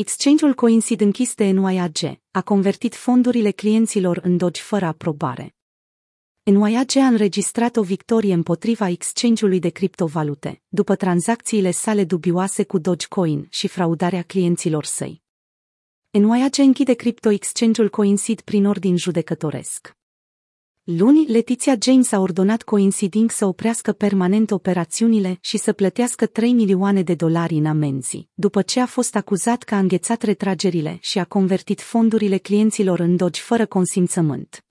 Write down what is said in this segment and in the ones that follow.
Exchange-ul Coincid închis de NYAG a convertit fondurile clienților în Doge fără aprobare. NYAG a înregistrat o victorie împotriva exchange-ului de criptovalute, după tranzacțiile sale dubioase cu Dogecoin și fraudarea clienților săi. NYAG închide cripto exchange-ul Coincid prin ordin judecătoresc. Luni, Letiția James a ordonat Coinciding să oprească permanent operațiunile și să plătească 3 milioane de dolari în amenzi, după ce a fost acuzat că a înghețat retragerile și a convertit fondurile clienților în Doge fără consimțământ.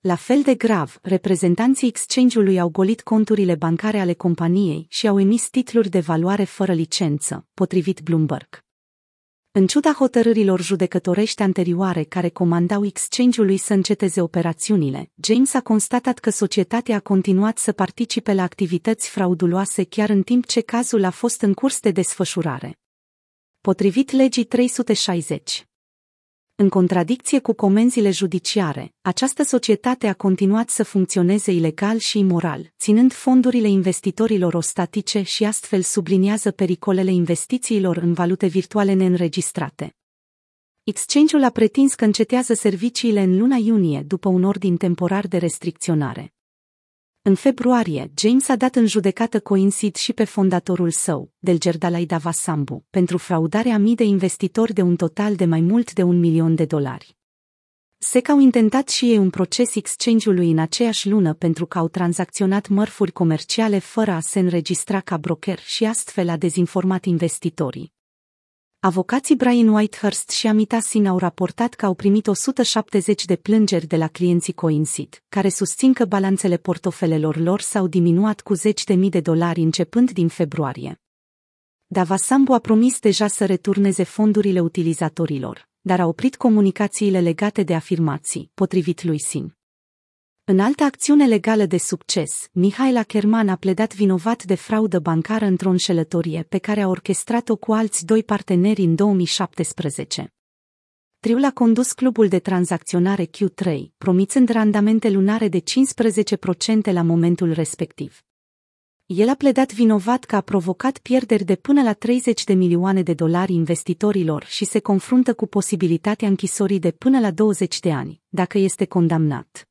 La fel de grav, reprezentanții exchange-ului au golit conturile bancare ale companiei și au emis titluri de valoare fără licență, potrivit Bloomberg. În ciuda hotărârilor judecătorești anterioare care comandau exchange-ului să înceteze operațiunile, James a constatat că societatea a continuat să participe la activități frauduloase chiar în timp ce cazul a fost în curs de desfășurare. Potrivit legii 360. În contradicție cu comenzile judiciare, această societate a continuat să funcționeze ilegal și imoral, ținând fondurile investitorilor ostatice și astfel subliniază pericolele investițiilor în valute virtuale neînregistrate. Exchange-ul a pretins că încetează serviciile în luna iunie după un ordin temporar de restricționare. În februarie, James a dat în judecată Coincid și pe fondatorul său, Delgerdalai Davasambu, pentru fraudarea mii de investitori de un total de mai mult de un milion de dolari. SEC au intentat și ei un proces exchange-ului în aceeași lună pentru că au tranzacționat mărfuri comerciale fără a se înregistra ca broker și astfel a dezinformat investitorii. Avocații Brian Whitehurst și Amita Sin au raportat că au primit 170 de plângeri de la clienții Coincid, care susțin că balanțele portofelelor lor s-au diminuat cu zeci de mii de dolari începând din februarie. Davasambu a promis deja să returneze fondurile utilizatorilor, dar a oprit comunicațiile legate de afirmații, potrivit lui Sin. În altă acțiune legală de succes, Mihail Ackerman a pledat vinovat de fraudă bancară într-o înșelătorie pe care a orchestrat-o cu alți doi parteneri în 2017. Triul a condus clubul de tranzacționare Q3, promițând randamente lunare de 15% la momentul respectiv. El a pledat vinovat că a provocat pierderi de până la 30 de milioane de dolari investitorilor și se confruntă cu posibilitatea închisorii de până la 20 de ani, dacă este condamnat.